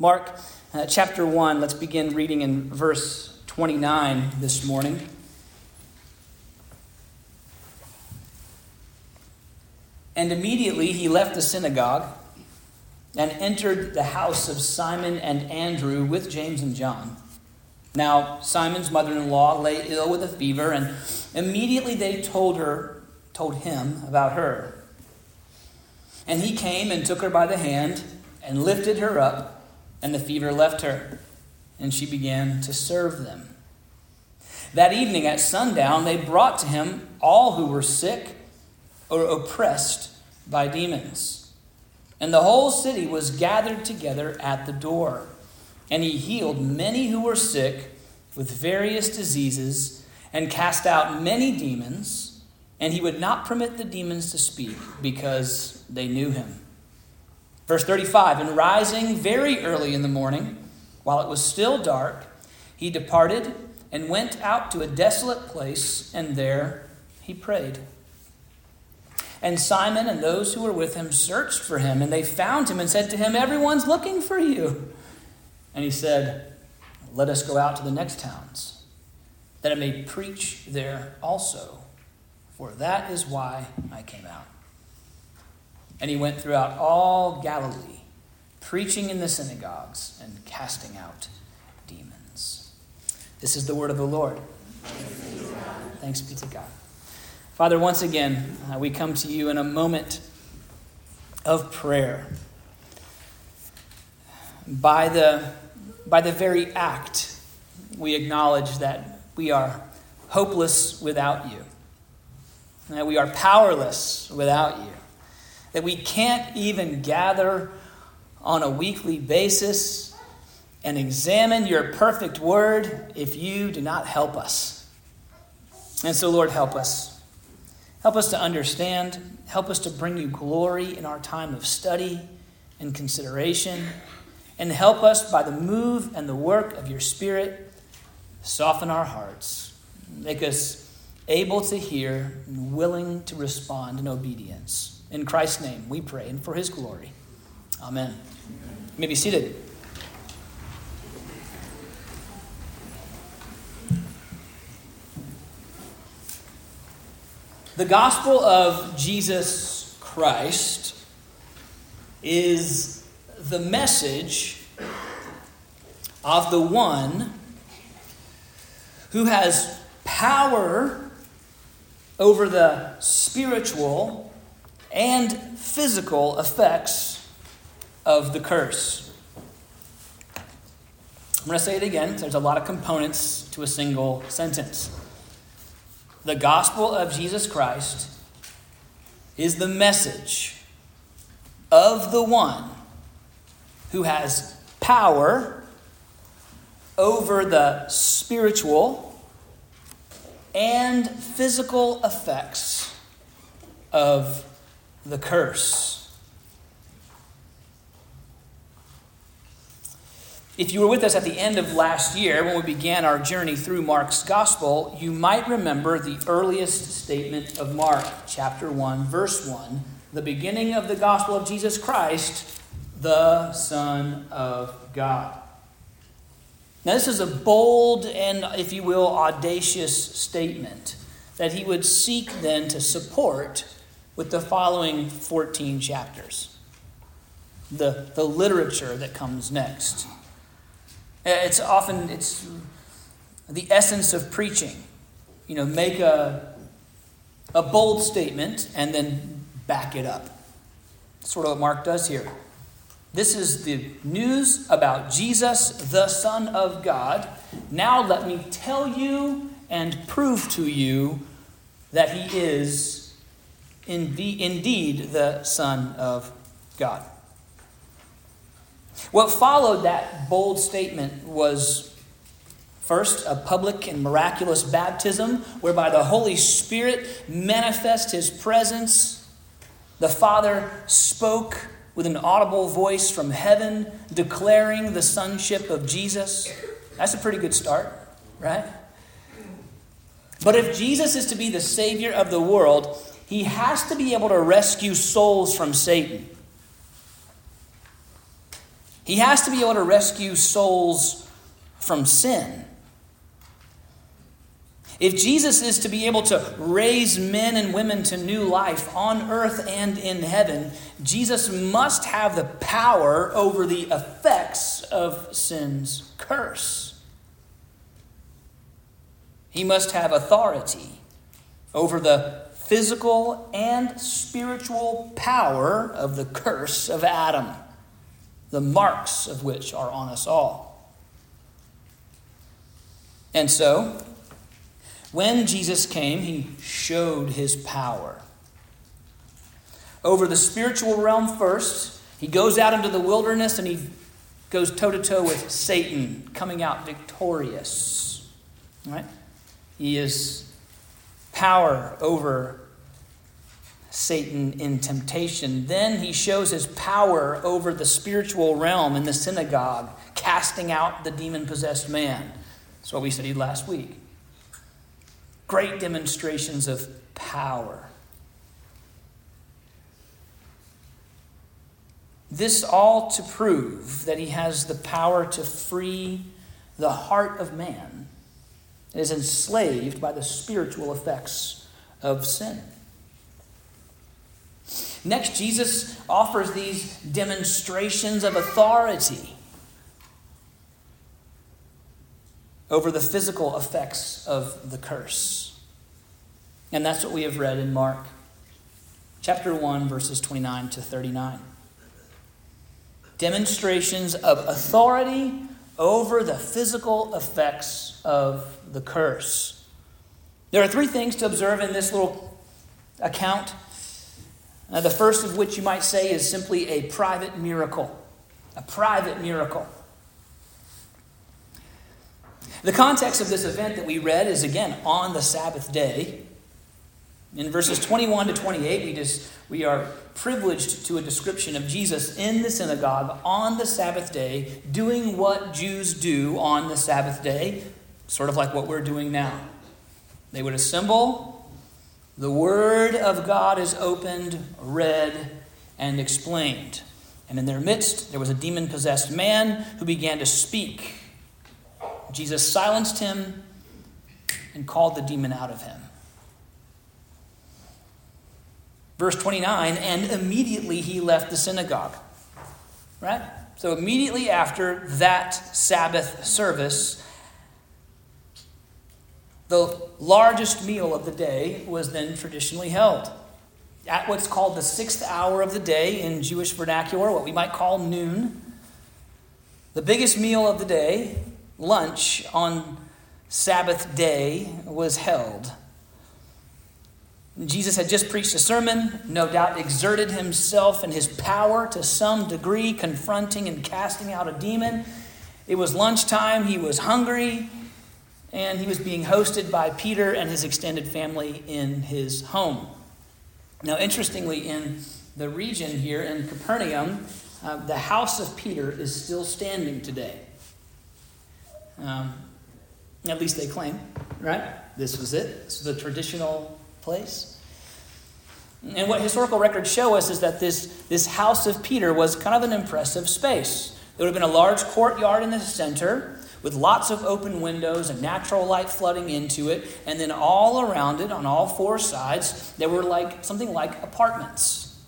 Mark uh, chapter 1, let's begin reading in verse 29 this morning. And immediately he left the synagogue and entered the house of Simon and Andrew with James and John. Now, Simon's mother in law lay ill with a fever, and immediately they told her, told him about her. And he came and took her by the hand and lifted her up, and the fever left her, and she began to serve them. That evening at sundown, they brought to him all who were sick or oppressed by demons. And the whole city was gathered together at the door. And he healed many who were sick with various diseases and cast out many demons. And he would not permit the demons to speak because they knew him. Verse 35 And rising very early in the morning, while it was still dark, he departed and went out to a desolate place, and there he prayed. And Simon and those who were with him searched for him, and they found him and said to him, Everyone's looking for you. And he said, Let us go out to the next towns, that I may preach there also, for that is why I came out. And he went throughout all Galilee, preaching in the synagogues and casting out demons. This is the word of the Lord. Thanks be to God. Father, once again, uh, we come to you in a moment of prayer. By the, by the very act, we acknowledge that we are hopeless without you, that we are powerless without you, that we can't even gather on a weekly basis and examine your perfect word if you do not help us. And so, Lord, help us. Help us to understand. Help us to bring you glory in our time of study and consideration. And help us by the move and the work of your Spirit, soften our hearts. Make us able to hear and willing to respond in obedience. In Christ's name, we pray, and for his glory. Amen. You may be seated. The gospel of Jesus Christ is the message of the one who has power over the spiritual and physical effects of the curse. I'm going to say it again. There's a lot of components to a single sentence. The gospel of Jesus Christ is the message of the one who has power over the spiritual and physical effects of the curse. If you were with us at the end of last year when we began our journey through Mark's gospel, you might remember the earliest statement of Mark, chapter 1, verse 1, the beginning of the gospel of Jesus Christ, the Son of God. Now, this is a bold and, if you will, audacious statement that he would seek then to support with the following 14 chapters. The, the literature that comes next. Uh, it's often it's the essence of preaching. You know, make a, a bold statement and then back it up. sort of what Mark does here. This is the news about Jesus, the Son of God. Now let me tell you and prove to you that he is indeed the Son of God. What followed that bold statement was First, a public and miraculous baptism whereby the Holy Spirit manifests his presence. The Father spoke with an audible voice from heaven declaring the sonship of Jesus. That's a pretty good start, right? But if Jesus is to be the Savior of the world, he has to be able to rescue souls from Satan. He has to be able to rescue souls from sin. If Jesus is to be able to raise men and women to new life on earth and in heaven, Jesus must have the power over the effects of sin's curse. He must have authority over the physical and spiritual power of the curse of Adam, the marks of which are on us all. And so, when Jesus came, he showed his power. Over the spiritual realm first, he goes out into the wilderness and he goes toe to toe with Satan, coming out victorious. Right? He is power over Satan in temptation. Then he shows his power over the spiritual realm in the synagogue, casting out the demon possessed man. That's what we studied last week great demonstrations of power. This all to prove that he has the power to free the heart of man that is enslaved by the spiritual effects of sin. Next, Jesus offers these demonstrations of authority over the physical effects of the curse. And that's what we have read in Mark chapter 1, verses 29 to 39. Demonstrations of authority over the physical effects of the curse. There are three things to observe in this little account. The first of which you might say is simply a private miracle. A private miracle. The context of this event that we read is again on the Sabbath day. In verses 21 to 28, we, just, we are privileged to a description of Jesus in the synagogue on the Sabbath day, doing what Jews do on the Sabbath day, sort of like what we're doing now. They would assemble, the Word of God is opened, read, and explained. And in their midst, there was a demon possessed man who began to speak Jesus silenced him and called the demon out of him. Verse 29 and immediately he left the synagogue. Right? So, immediately after that Sabbath service, the largest meal of the day was then traditionally held. At what's called the sixth hour of the day in Jewish vernacular, what we might call noon. The biggest meal of the day lunch on Sabbath day was held. Jesus had just preached a sermon, no doubt exerted himself and his power to some degree, confronting and casting out a demon. It was lunchtime, he was hungry, and he was being hosted by Peter and his extended family in his home. Now, interestingly, in the region here in Capernaum, uh, the house of Peter is still standing today. Um, at least they claim, right? This was it. This was a traditional place. And what historical records show us is that this, this house of Peter was kind of an impressive space. There would have been a large courtyard in the center with lots of open windows and natural light flooding into it. And then all around it, on all four sides, there were like something like apartments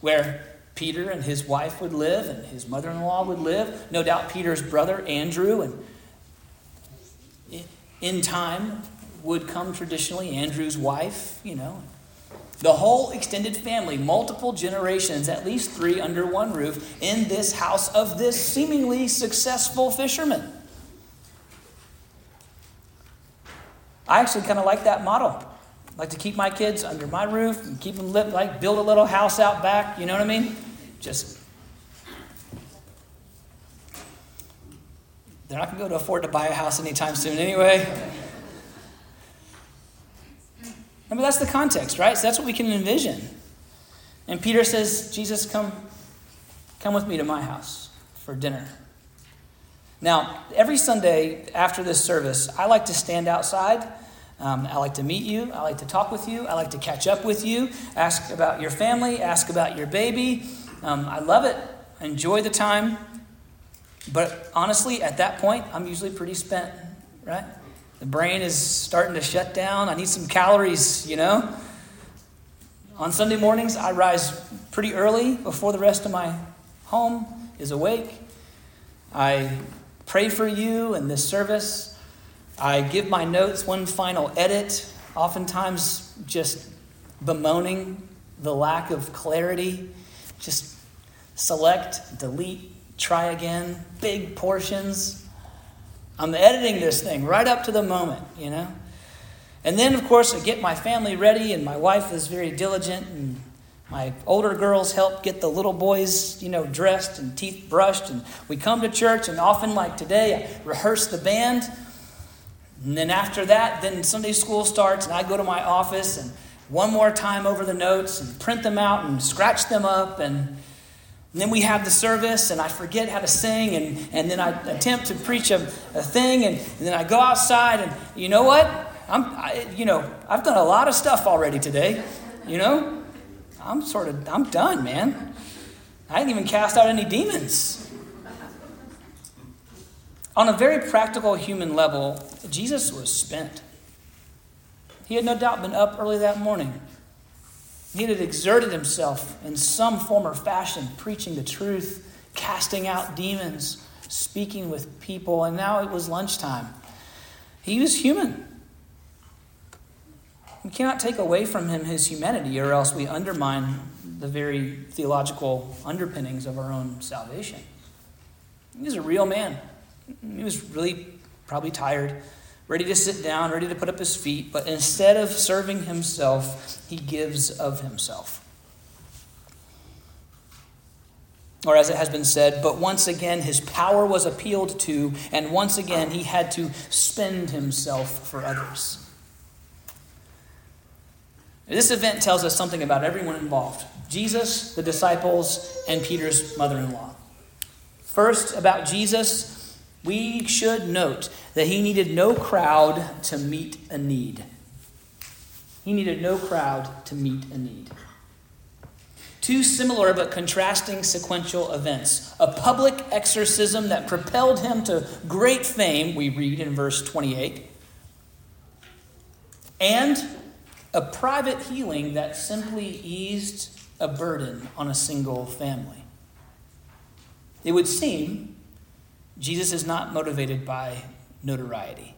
where Peter and his wife would live, and his mother in law would live. No doubt Peter's brother, Andrew, and in time would come traditionally Andrew's wife, you know. The whole extended family, multiple generations, at least three under one roof, in this house of this seemingly successful fisherman. I actually kind of like that model. I like to keep my kids under my roof and keep them lit, like build a little house out back, you know what I mean? Just they're not going to be able to afford to buy a house anytime soon anyway. Mean, that's the context, right? So that's what we can envision. And Peter says, Jesus, come, come with me to my house for dinner. Now, every Sunday after this service, I like to stand outside. Um, I like to meet you. I like to talk with you. I like to catch up with you, ask about your family, ask about your baby. Um, I love it. I enjoy the time. But honestly, at that point, I'm usually pretty spent, right? The brain is starting to shut down. I need some calories, you know? On Sunday mornings, I rise pretty early before the rest of my home is awake. I pray for you in this service. I give my notes one final edit, oftentimes just bemoaning the lack of clarity. Just select, delete, try again, big portions. I'm editing this thing right up to the moment, you know? And then, of course, I get my family ready, and my wife is very diligent, and my older girls help get the little boys, you know, dressed and teeth brushed. And we come to church, and often, like today, I rehearse the band. And then after that, then Sunday school starts, and I go to my office and one more time over the notes and print them out and scratch them up. And, and then we have the service, and I forget how to sing, and, and then I attempt to preach a, a thing, and, and then I go outside, and you know what? I'm, I, you know, I've done a lot of stuff already today, you know? I'm sort of, I'm done, man. I didn't even cast out any demons. On a very practical human level, Jesus was spent. He had no doubt been up early that morning. He had exerted himself in some form or fashion, preaching the truth, casting out demons, speaking with people, and now it was lunchtime. He was human. We cannot take away from him his humanity, or else we undermine the very theological underpinnings of our own salvation. He was a real man. He was really probably tired, ready to sit down, ready to put up his feet, but instead of serving himself, he gives of himself. Or as it has been said, but once again his power was appealed to, and once again he had to spend himself for others. This event tells us something about everyone involved Jesus, the disciples, and Peter's mother in law. First, about Jesus, we should note that he needed no crowd to meet a need. He needed no crowd to meet a need. Two similar but contrasting sequential events. A public exorcism that propelled him to great fame, we read in verse 28, and a private healing that simply eased a burden on a single family. It would seem Jesus is not motivated by notoriety.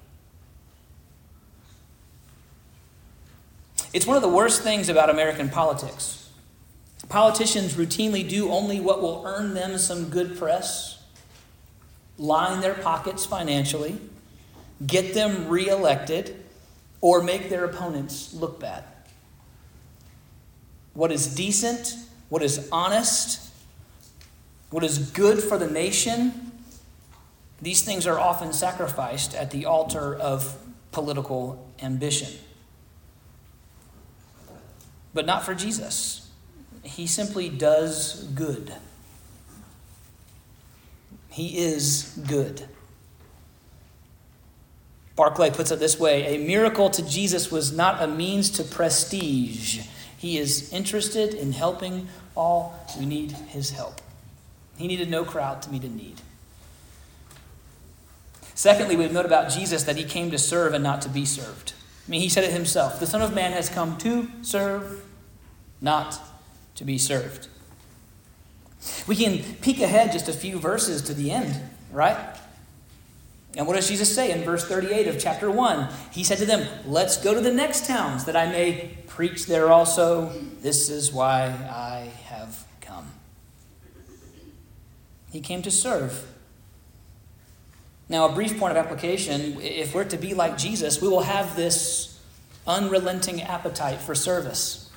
It's one of the worst things about American politics. Politicians routinely do only what will earn them some good press, line their pockets financially, get them reelected, or make their opponents look bad. What is decent, what is honest, what is good for the nation, these things are often sacrificed at the altar of political ambition. But not for Jesus. He simply does good. He is good. Barclay puts it this way A miracle to Jesus was not a means to prestige. He is interested in helping all who need his help. He needed no crowd to meet a need. Secondly, we note about Jesus that he came to serve and not to be served. I mean, he said it himself The Son of Man has come to serve, not to be served. We can peek ahead just a few verses to the end, right? And what does Jesus say in verse 38 of chapter 1? He said to them, Let's go to the next towns that I may preach there also. This is why I have come. He came to serve. Now, a brief point of application if we're to be like Jesus, we will have this unrelenting appetite for service.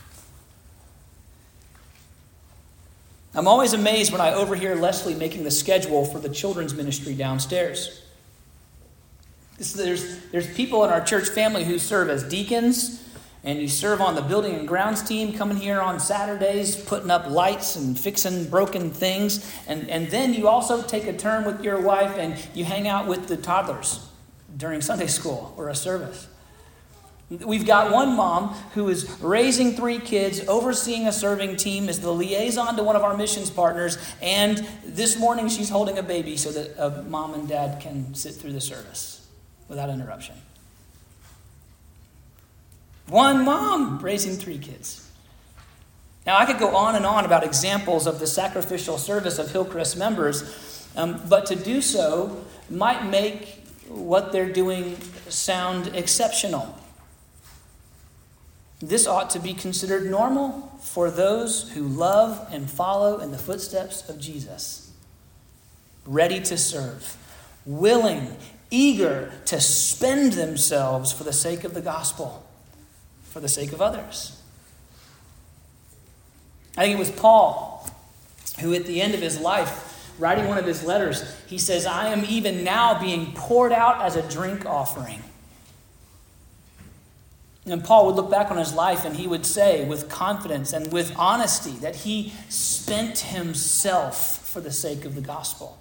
I'm always amazed when I overhear Leslie making the schedule for the children's ministry downstairs. There's, there's people in our church family who serve as deacons, and you serve on the building and grounds team, coming here on Saturdays, putting up lights and fixing broken things. And, and then you also take a turn with your wife and you hang out with the toddlers during Sunday school or a service. We've got one mom who is raising three kids, overseeing a serving team, is the liaison to one of our missions partners, and this morning she's holding a baby so that a mom and dad can sit through the service without interruption. One mom raising three kids. Now, I could go on and on about examples of the sacrificial service of Hillcrest members, um, but to do so might make what they're doing sound exceptional. This ought to be considered normal for those who love and follow in the footsteps of Jesus. Ready to serve, willing, eager to spend themselves for the sake of the gospel, for the sake of others. I think it was Paul who, at the end of his life, writing one of his letters, he says, I am even now being poured out as a drink offering and Paul would look back on his life and he would say with confidence and with honesty that he spent himself for the sake of the gospel.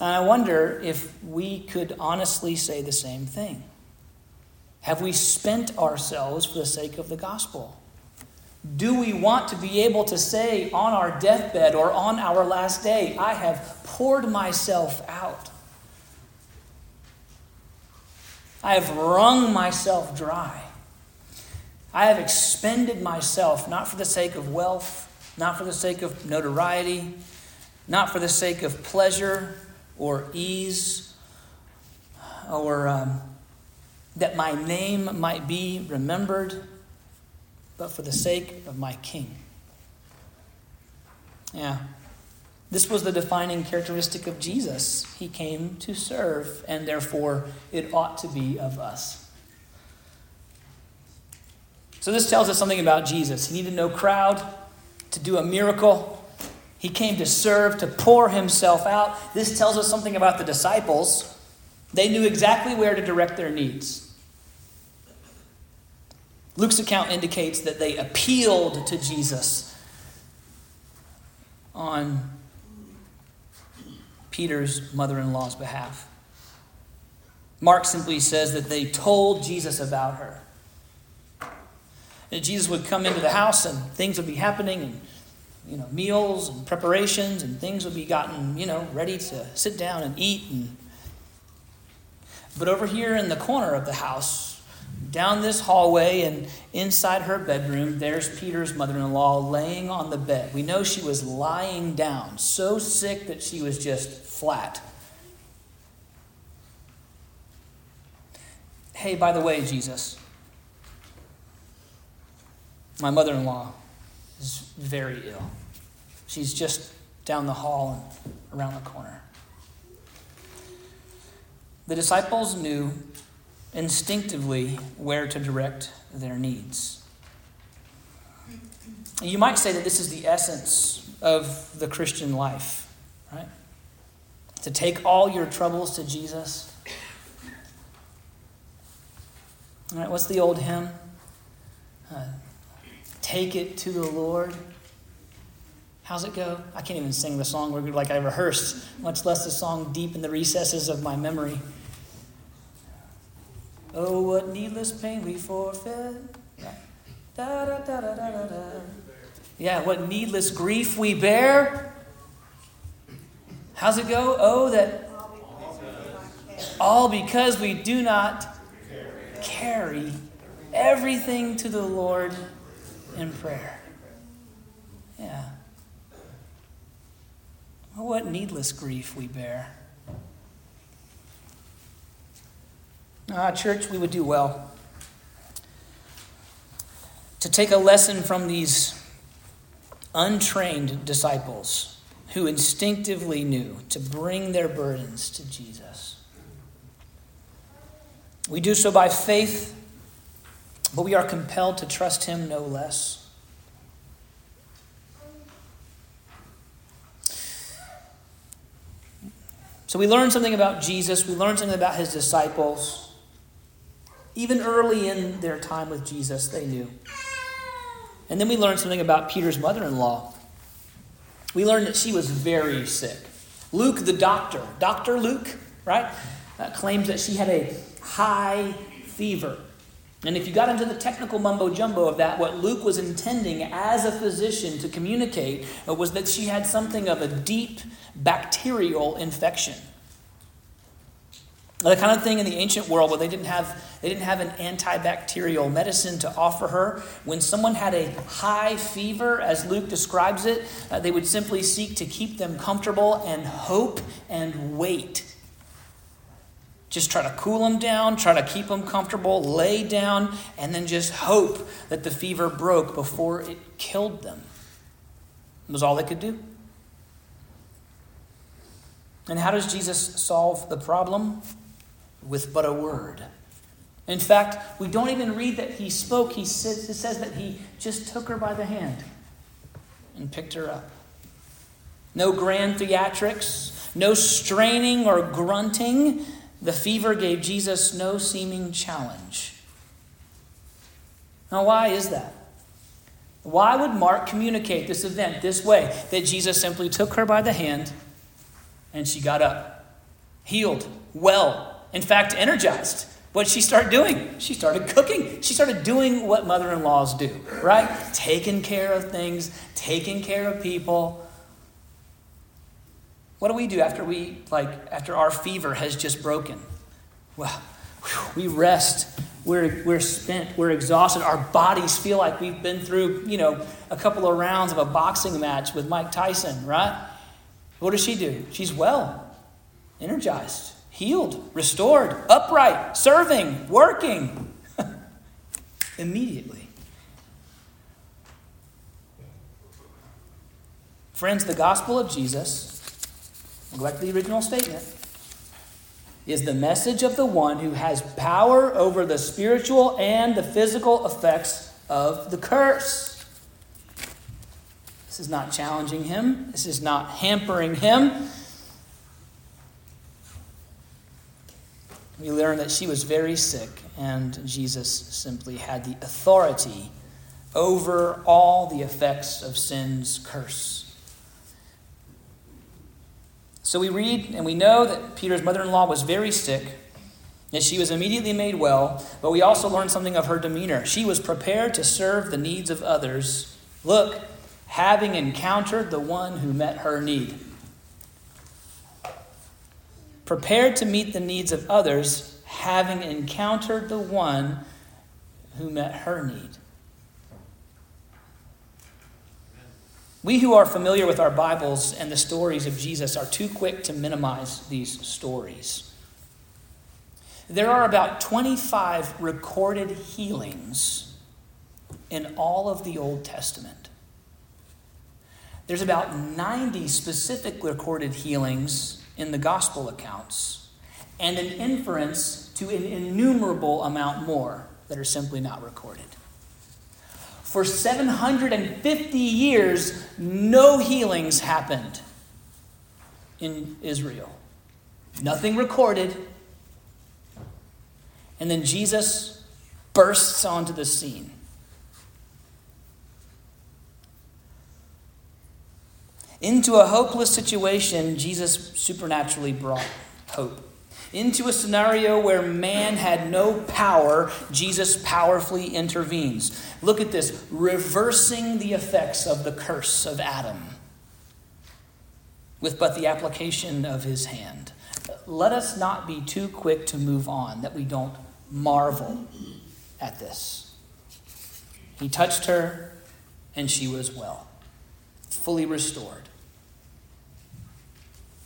And I wonder if we could honestly say the same thing. Have we spent ourselves for the sake of the gospel? Do we want to be able to say on our deathbed or on our last day, I have poured myself out? I have wrung myself dry. I have expended myself not for the sake of wealth, not for the sake of notoriety, not for the sake of pleasure or ease, or um, that my name might be remembered, but for the sake of my King. Yeah. This was the defining characteristic of Jesus. He came to serve, and therefore it ought to be of us. So, this tells us something about Jesus. He needed no crowd to do a miracle, he came to serve, to pour himself out. This tells us something about the disciples. They knew exactly where to direct their needs. Luke's account indicates that they appealed to Jesus on Peter's mother in law's behalf. Mark simply says that they told Jesus about her. That Jesus would come into the house and things would be happening and you know meals and preparations and things would be gotten you know ready to sit down and eat and but over here in the corner of the house down this hallway and inside her bedroom, there's Peter's mother in law laying on the bed. We know she was lying down, so sick that she was just flat. Hey, by the way, Jesus, my mother in law is very ill. She's just down the hall and around the corner. The disciples knew instinctively where to direct their needs. You might say that this is the essence of the Christian life, right? To take all your troubles to Jesus. All right, what's the old hymn? Uh, take it to the Lord. How's it go? I can't even sing the song like I rehearsed, much less the song deep in the recesses of my memory. Oh, what needless pain we forfeit. Da, da, da, da, da, da. Yeah, what needless grief we bear. How's it go? Oh, that all because we do not carry everything to the Lord in prayer. Yeah. Oh, what needless grief we bear. Uh, church, we would do well to take a lesson from these untrained disciples who instinctively knew to bring their burdens to Jesus. We do so by faith, but we are compelled to trust Him no less. So we learn something about Jesus, we learn something about His disciples. Even early in their time with Jesus, they knew. And then we learned something about Peter's mother in law. We learned that she was very sick. Luke, the doctor, Dr. Luke, right, uh, claims that she had a high fever. And if you got into the technical mumbo jumbo of that, what Luke was intending as a physician to communicate was that she had something of a deep bacterial infection. The kind of thing in the ancient world where they didn't have they didn't have an antibacterial medicine to offer her. When someone had a high fever, as Luke describes it, uh, they would simply seek to keep them comfortable and hope and wait just try to cool them down, try to keep them comfortable, lay down, and then just hope that the fever broke before it killed them. It was all they could do. And how does Jesus solve the problem? With but a word. In fact, we don't even read that he spoke. He says, it says that he just took her by the hand and picked her up. No grand theatrics, no straining or grunting. The fever gave Jesus no seeming challenge. Now, why is that? Why would Mark communicate this event this way? That Jesus simply took her by the hand and she got up, healed, well, in fact, energized. What she start doing? She started cooking. She started doing what mother in laws do, right? Taking care of things, taking care of people. What do we do after we like after our fever has just broken? Well, we rest. We're, we're spent. We're exhausted. Our bodies feel like we've been through, you know, a couple of rounds of a boxing match with Mike Tyson, right? What does she do? She's well, energized, healed, restored, upright, serving, working. Immediately. Friends, the gospel of Jesus neglect the original statement, is the message of the one who has power over the spiritual and the physical effects of the curse. This is not challenging him, this is not hampering him. We learn that she was very sick, and Jesus simply had the authority over all the effects of sin's curse. So we read and we know that Peter's mother in law was very sick, and she was immediately made well, but we also learn something of her demeanor. She was prepared to serve the needs of others. Look, having encountered the one who met her need. Prepared to meet the needs of others, having encountered the one who met her need. We who are familiar with our Bibles and the stories of Jesus are too quick to minimize these stories. There are about 25 recorded healings in all of the Old Testament. There's about 90 specific recorded healings in the gospel accounts, and an inference to an innumerable amount more that are simply not recorded. For 750 years, no healings happened in Israel. Nothing recorded. And then Jesus bursts onto the scene. Into a hopeless situation, Jesus supernaturally brought hope into a scenario where man had no power, Jesus powerfully intervenes. Look at this reversing the effects of the curse of Adam with but the application of his hand. Let us not be too quick to move on, that we don't marvel at this. He touched her, and she was well, fully restored.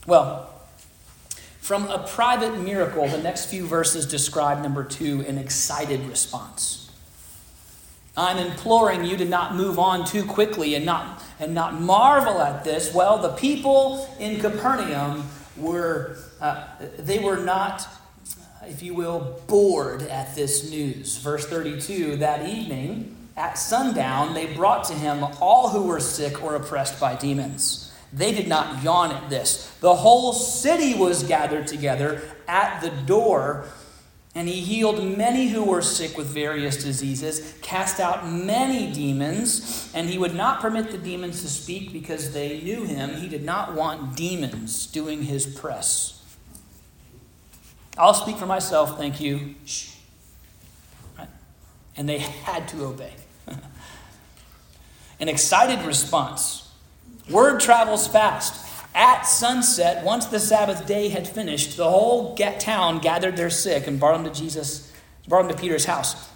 Well, from a private miracle, the next few verses describe, number two, an excited response. I'm imploring you to not move on too quickly and not, and not marvel at this. Well, the people in Capernaum were, uh, they were not, if you will, bored at this news. Verse 32 that evening, at sundown, they brought to him all who were sick or oppressed by demons they did not yawn at this. The whole city was gathered together at the door, and he healed many who were sick with various diseases, cast out many demons, and he would not permit the demons to speak because they knew him. He did not want demons doing his press. I'll speak for myself, thank you. And they had to obey. An excited response. Word travels fast. At sunset, once the Sabbath day had finished, the whole town gathered their sick and brought them to Jesus, brought them to Peter's house.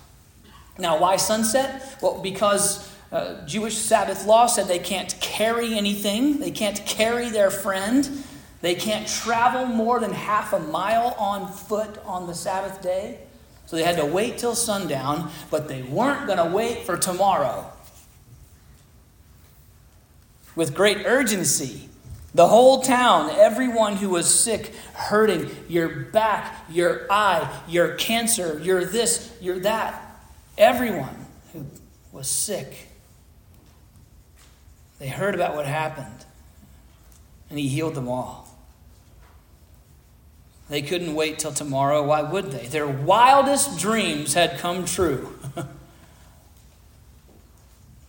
Now, why sunset? Well, because uh, Jewish Sabbath law said they can't carry anything, they can't carry their friend, they can't travel more than half a mile on foot on the Sabbath day. So they had to wait till sundown, but they weren't going to wait for tomorrow. With great urgency, the whole town, everyone who was sick, hurting, your back, your eye, your cancer, your this, your that, everyone who was sick, they heard about what happened, and he healed them all. They couldn't wait till tomorrow. Why would they? Their wildest dreams had come true.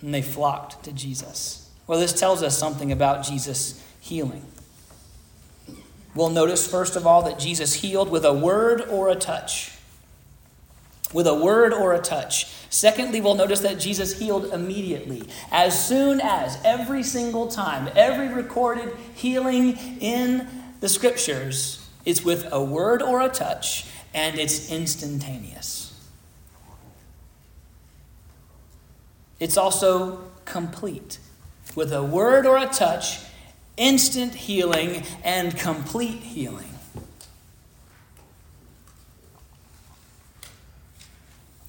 and they flocked to Jesus. Well, this tells us something about Jesus healing. We'll notice, first of all, that Jesus healed with a word or a touch. With a word or a touch. Secondly, we'll notice that Jesus healed immediately. As soon as, every single time, every recorded healing in the scriptures is with a word or a touch, and it's instantaneous. It's also complete. With a word or a touch, instant healing and complete healing.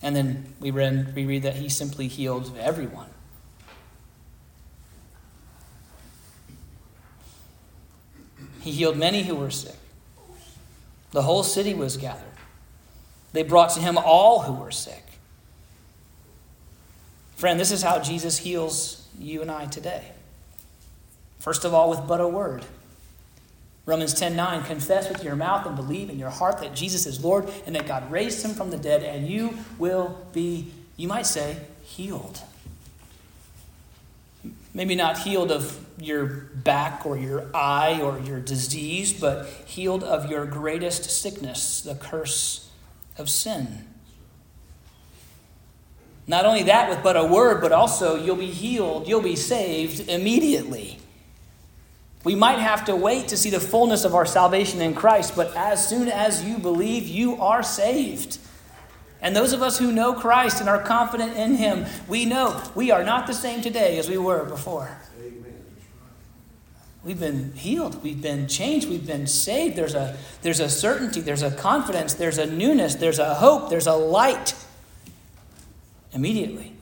And then we read, we read that he simply healed everyone. He healed many who were sick. The whole city was gathered. They brought to him all who were sick. Friend, this is how Jesus heals you and I today. First of all, with but a word. Romans 10 9, confess with your mouth and believe in your heart that Jesus is Lord and that God raised him from the dead, and you will be, you might say, healed. Maybe not healed of your back or your eye or your disease, but healed of your greatest sickness, the curse of sin. Not only that, with but a word, but also you'll be healed, you'll be saved immediately. We might have to wait to see the fullness of our salvation in Christ, but as soon as you believe, you are saved. And those of us who know Christ and are confident in Him, we know we are not the same today as we were before. Amen. We've been healed. We've been changed. We've been saved. There's a, there's a certainty. There's a confidence. There's a newness. There's a hope. There's a light. Immediately.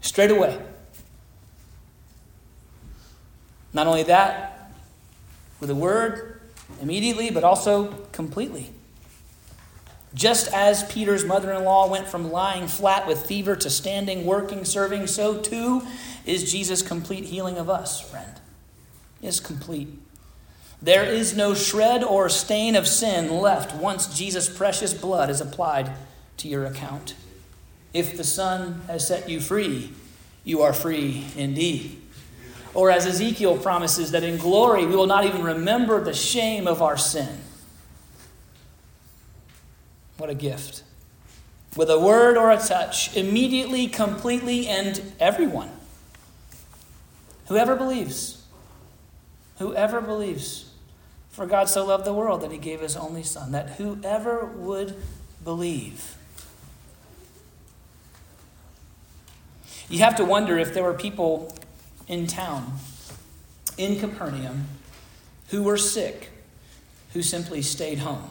Straight away. Not only that, with a word, immediately, but also completely. Just as Peter's mother in law went from lying flat with fever to standing, working, serving, so too is Jesus' complete healing of us, friend is complete. There is no shred or stain of sin left once Jesus' precious blood is applied to your account. If the Son has set you free, you are free indeed. Or as Ezekiel promises, that in glory we will not even remember the shame of our sin. What a gift. With a word or a touch, immediately, completely, and everyone. Whoever believes Whoever believes. For God so loved the world that he gave his only Son, that whoever would believe. You have to wonder if there were people in town, in Capernaum, who were sick, who simply stayed home,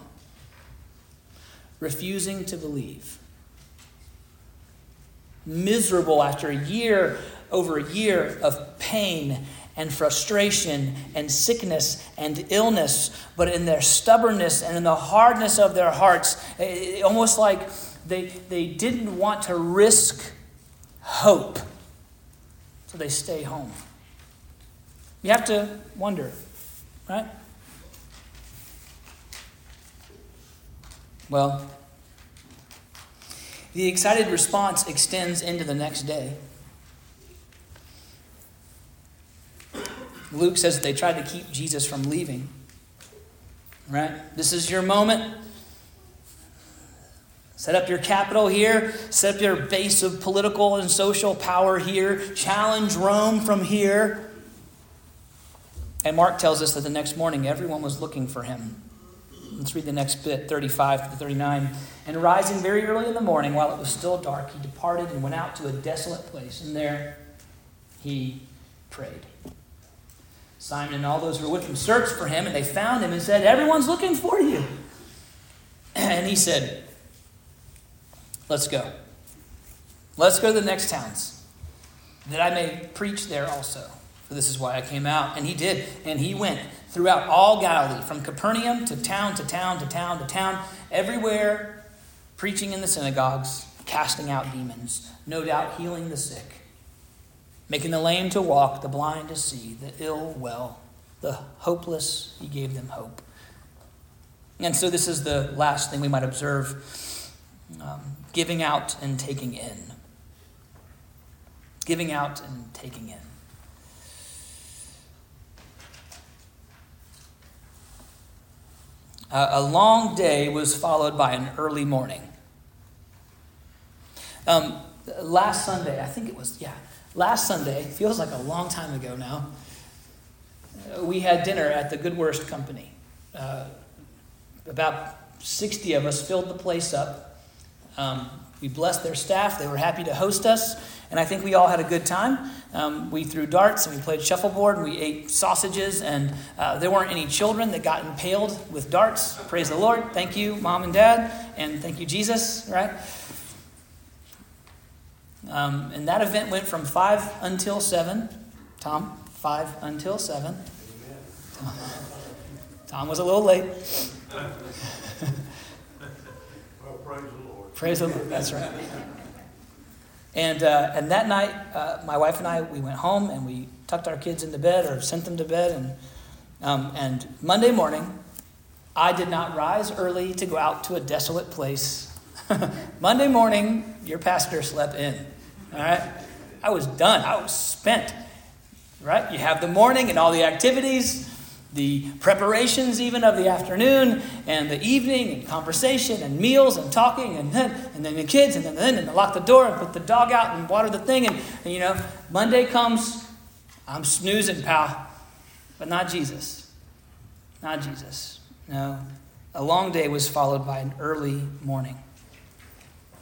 refusing to believe. Miserable after a year over a year of pain and frustration and sickness and illness, but in their stubbornness and in the hardness of their hearts, it, almost like they, they didn't want to risk hope. So they stay home. You have to wonder, right? Well, the excited response extends into the next day. Luke says that they tried to keep Jesus from leaving. Right? This is your moment. Set up your capital here, set up your base of political and social power here, challenge Rome from here. And Mark tells us that the next morning everyone was looking for him. Let's read the next bit, 35 to 39. And rising very early in the morning, while it was still dark, he departed and went out to a desolate place. And there he prayed. Simon and all those who were with him searched for him, and they found him and said, Everyone's looking for you. And he said, Let's go. Let's go to the next towns, that I may preach there also. For this is why I came out. And he did. And he went throughout all Galilee, from Capernaum to town to town to town to town, everywhere preaching in the synagogues, casting out demons, no doubt healing the sick, making the lame to walk, the blind to see, the ill well, the hopeless, he gave them hope. And so, this is the last thing we might observe um, giving out and taking in. Giving out and taking in. Uh, a long day was followed by an early morning. Um, last Sunday, I think it was, yeah, last Sunday, feels like a long time ago now, we had dinner at the Good Wurst Company. Uh, about 60 of us filled the place up. Um, we blessed their staff. They were happy to host us, and I think we all had a good time. Um, we threw darts and we played shuffleboard and we ate sausages, and uh, there weren't any children that got impaled with darts. Praise the Lord. Thank you, mom and dad, and thank you, Jesus, right? Um, and that event went from 5 until 7. Tom, 5 until 7. Tom was a little late. well, praise the Lord. Praise the Lord. That's right. And, uh, and that night, uh, my wife and I, we went home and we tucked our kids into bed or sent them to bed. And, um, and Monday morning, I did not rise early to go out to a desolate place. Monday morning, your pastor slept in. All right? I was done. I was spent. Right? You have the morning and all the activities the preparations even of the afternoon and the evening and conversation and meals and talking and then and then the kids and then then and lock the door and put the dog out and water the thing. And, and you know Monday comes I'm snoozing pal. But not Jesus. Not Jesus. No. A long day was followed by an early morning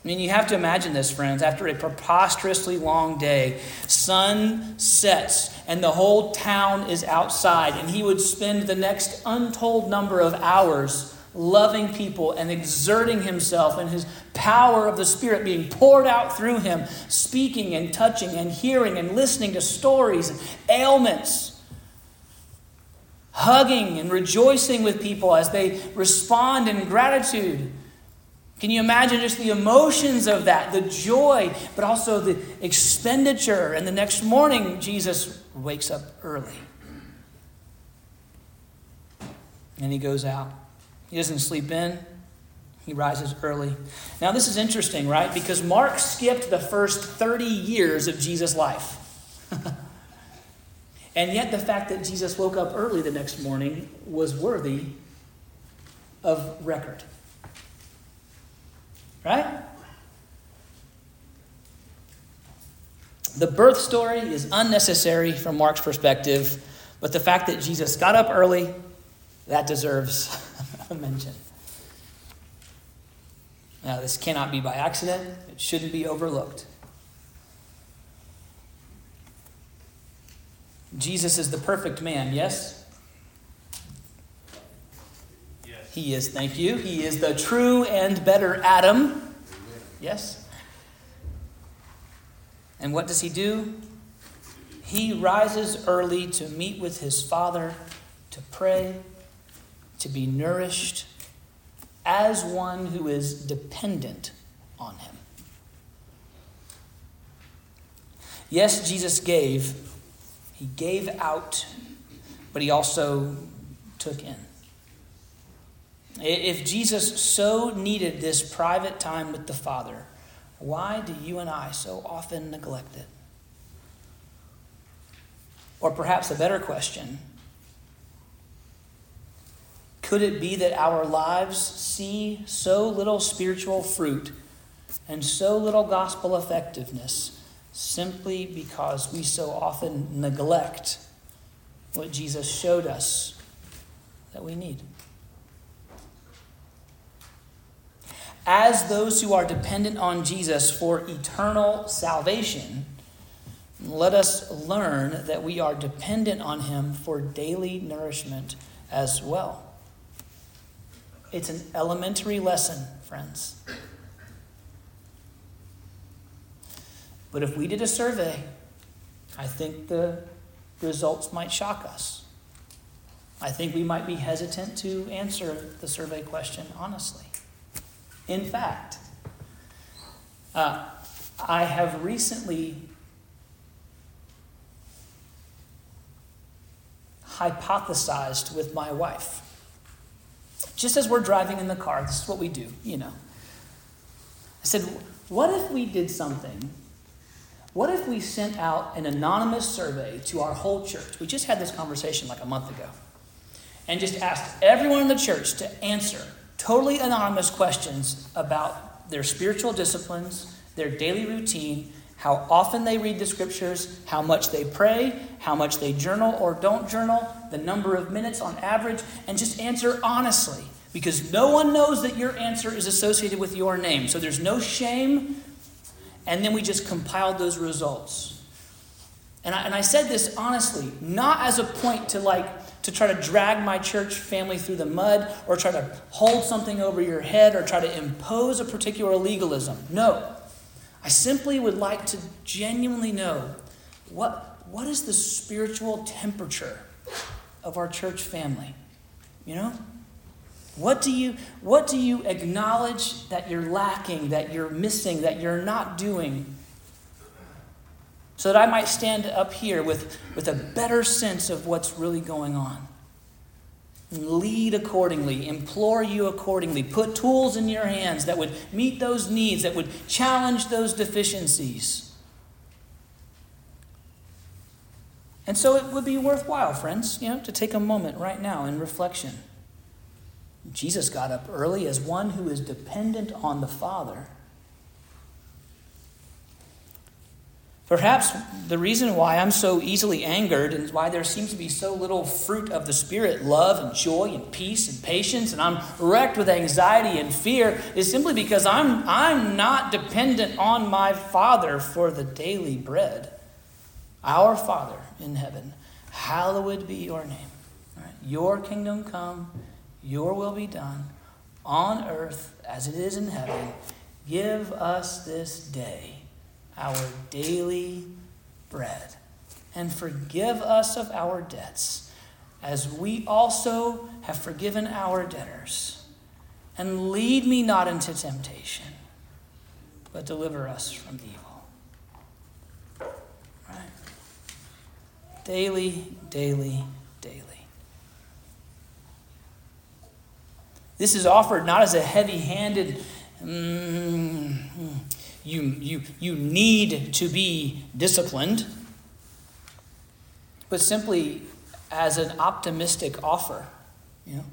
I mean, you have to imagine this, friends. After a preposterously long day, sun sets and the whole town is outside, and he would spend the next untold number of hours loving people and exerting himself and his power of the Spirit being poured out through him, speaking and touching and hearing and listening to stories and ailments, hugging and rejoicing with people as they respond in gratitude can you imagine just the emotions of that, the joy, but also the expenditure? And the next morning, Jesus wakes up early. And he goes out. He doesn't sleep in, he rises early. Now, this is interesting, right? Because Mark skipped the first 30 years of Jesus' life. and yet, the fact that Jesus woke up early the next morning was worthy of record. Right? The birth story is unnecessary from Mark's perspective, but the fact that Jesus got up early, that deserves a mention. Now, this cannot be by accident, it shouldn't be overlooked. Jesus is the perfect man, yes? He is, thank you, he is the true and better Adam. Yes? And what does he do? He rises early to meet with his Father, to pray, to be nourished as one who is dependent on him. Yes, Jesus gave. He gave out, but he also took in. If Jesus so needed this private time with the Father, why do you and I so often neglect it? Or perhaps a better question Could it be that our lives see so little spiritual fruit and so little gospel effectiveness simply because we so often neglect what Jesus showed us that we need? As those who are dependent on Jesus for eternal salvation, let us learn that we are dependent on Him for daily nourishment as well. It's an elementary lesson, friends. But if we did a survey, I think the results might shock us. I think we might be hesitant to answer the survey question honestly. In fact, uh, I have recently hypothesized with my wife. Just as we're driving in the car, this is what we do, you know. I said, What if we did something? What if we sent out an anonymous survey to our whole church? We just had this conversation like a month ago. And just asked everyone in the church to answer totally anonymous questions about their spiritual disciplines, their daily routine, how often they read the scriptures, how much they pray, how much they journal or don't journal, the number of minutes on average, and just answer honestly. Because no one knows that your answer is associated with your name. So there's no shame. And then we just compiled those results. And I, and I said this honestly, not as a point to like, to try to drag my church family through the mud or try to hold something over your head or try to impose a particular legalism. No. I simply would like to genuinely know what, what is the spiritual temperature of our church family? You know? What do you what do you acknowledge that you're lacking, that you're missing, that you're not doing? So that I might stand up here with, with a better sense of what's really going on. Lead accordingly, implore you accordingly, put tools in your hands that would meet those needs, that would challenge those deficiencies. And so it would be worthwhile, friends, you know, to take a moment right now in reflection. Jesus got up early as one who is dependent on the Father Perhaps the reason why I'm so easily angered and why there seems to be so little fruit of the Spirit, love and joy and peace and patience, and I'm wrecked with anxiety and fear is simply because I'm, I'm not dependent on my Father for the daily bread. Our Father in heaven, hallowed be your name. Right? Your kingdom come, your will be done on earth as it is in heaven. Give us this day our daily bread. And forgive us of our debts, as we also have forgiven our debtors. And lead me not into temptation, but deliver us from evil. Right? Daily, daily, daily. This is offered not as a heavy handed, mm, you, you, you need to be disciplined, but simply as an optimistic offer. You know?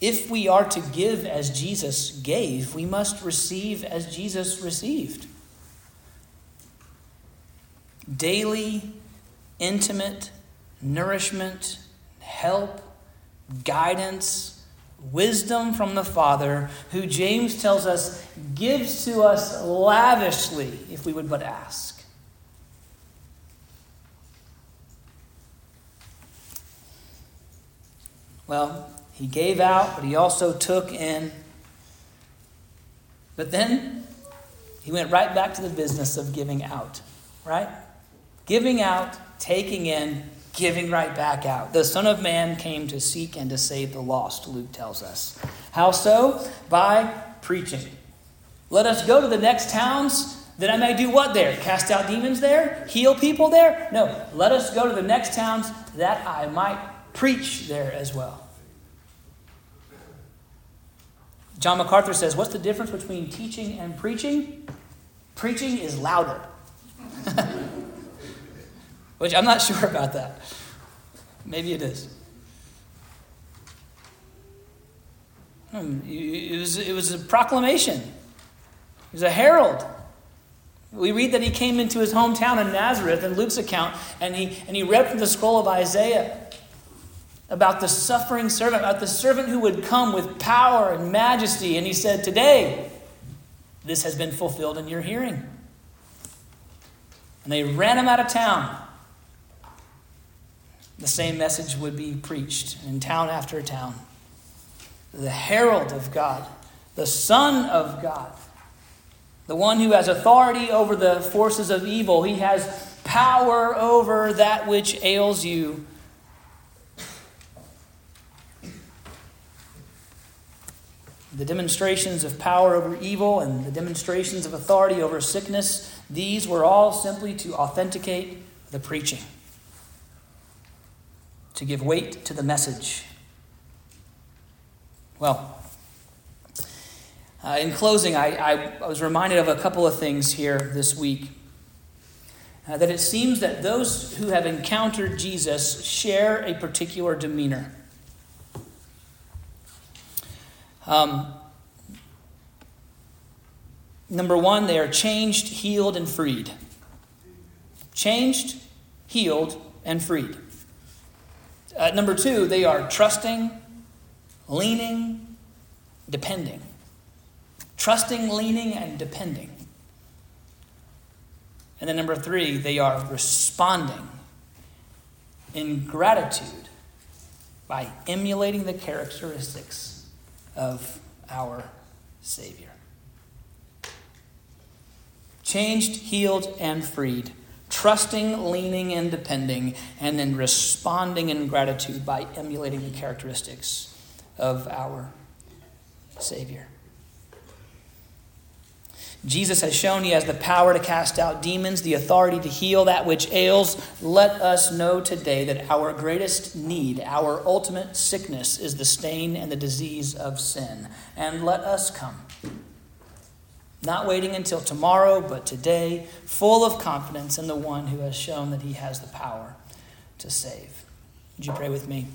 If we are to give as Jesus gave, we must receive as Jesus received. Daily, intimate nourishment, help, guidance, wisdom from the Father, who James tells us gives to us lavishly if we would but ask. Well, he gave out, but he also took in. But then he went right back to the business of giving out, right? Giving out, taking in, giving right back out. The Son of Man came to seek and to save the lost, Luke tells us. How so? By preaching. Let us go to the next towns that I may do what there? Cast out demons there? Heal people there? No. Let us go to the next towns that I might preach there as well. John MacArthur says, What's the difference between teaching and preaching? Preaching is louder. Which I'm not sure about that. Maybe it is. Hmm, it was, it was a proclamation, it was a herald. We read that he came into his hometown in Nazareth in Luke's account, and he, and he read from the scroll of Isaiah about the suffering servant, about the servant who would come with power and majesty. And he said, Today, this has been fulfilled in your hearing. And they ran him out of town. The same message would be preached in town after town. The herald of God, the Son of God, the one who has authority over the forces of evil. He has power over that which ails you. The demonstrations of power over evil and the demonstrations of authority over sickness, these were all simply to authenticate the preaching, to give weight to the message. Well, uh, in closing, I, I, I, was reminded of a couple of things here this week. Uh, that it seems that those who have encountered Jesus share a particular demeanor. Um, number one, they are changed, healed, and freed. Changed, healed, and freed. Uh, number two, they are trusting, leaning, depending. Trusting, leaning, and depending. And then number three, they are responding in gratitude by emulating the characteristics of our Savior. Changed, healed, and freed. Trusting, leaning, and depending, and then responding in gratitude by emulating the characteristics of our Savior. Jesus has shown he has the power to cast out demons, the authority to heal that which ails. Let us know today that our greatest need, our ultimate sickness, is the stain and the disease of sin. And let us come. Not waiting until tomorrow, but today, full of confidence in the one who has shown that he has the power to save. Would you pray with me?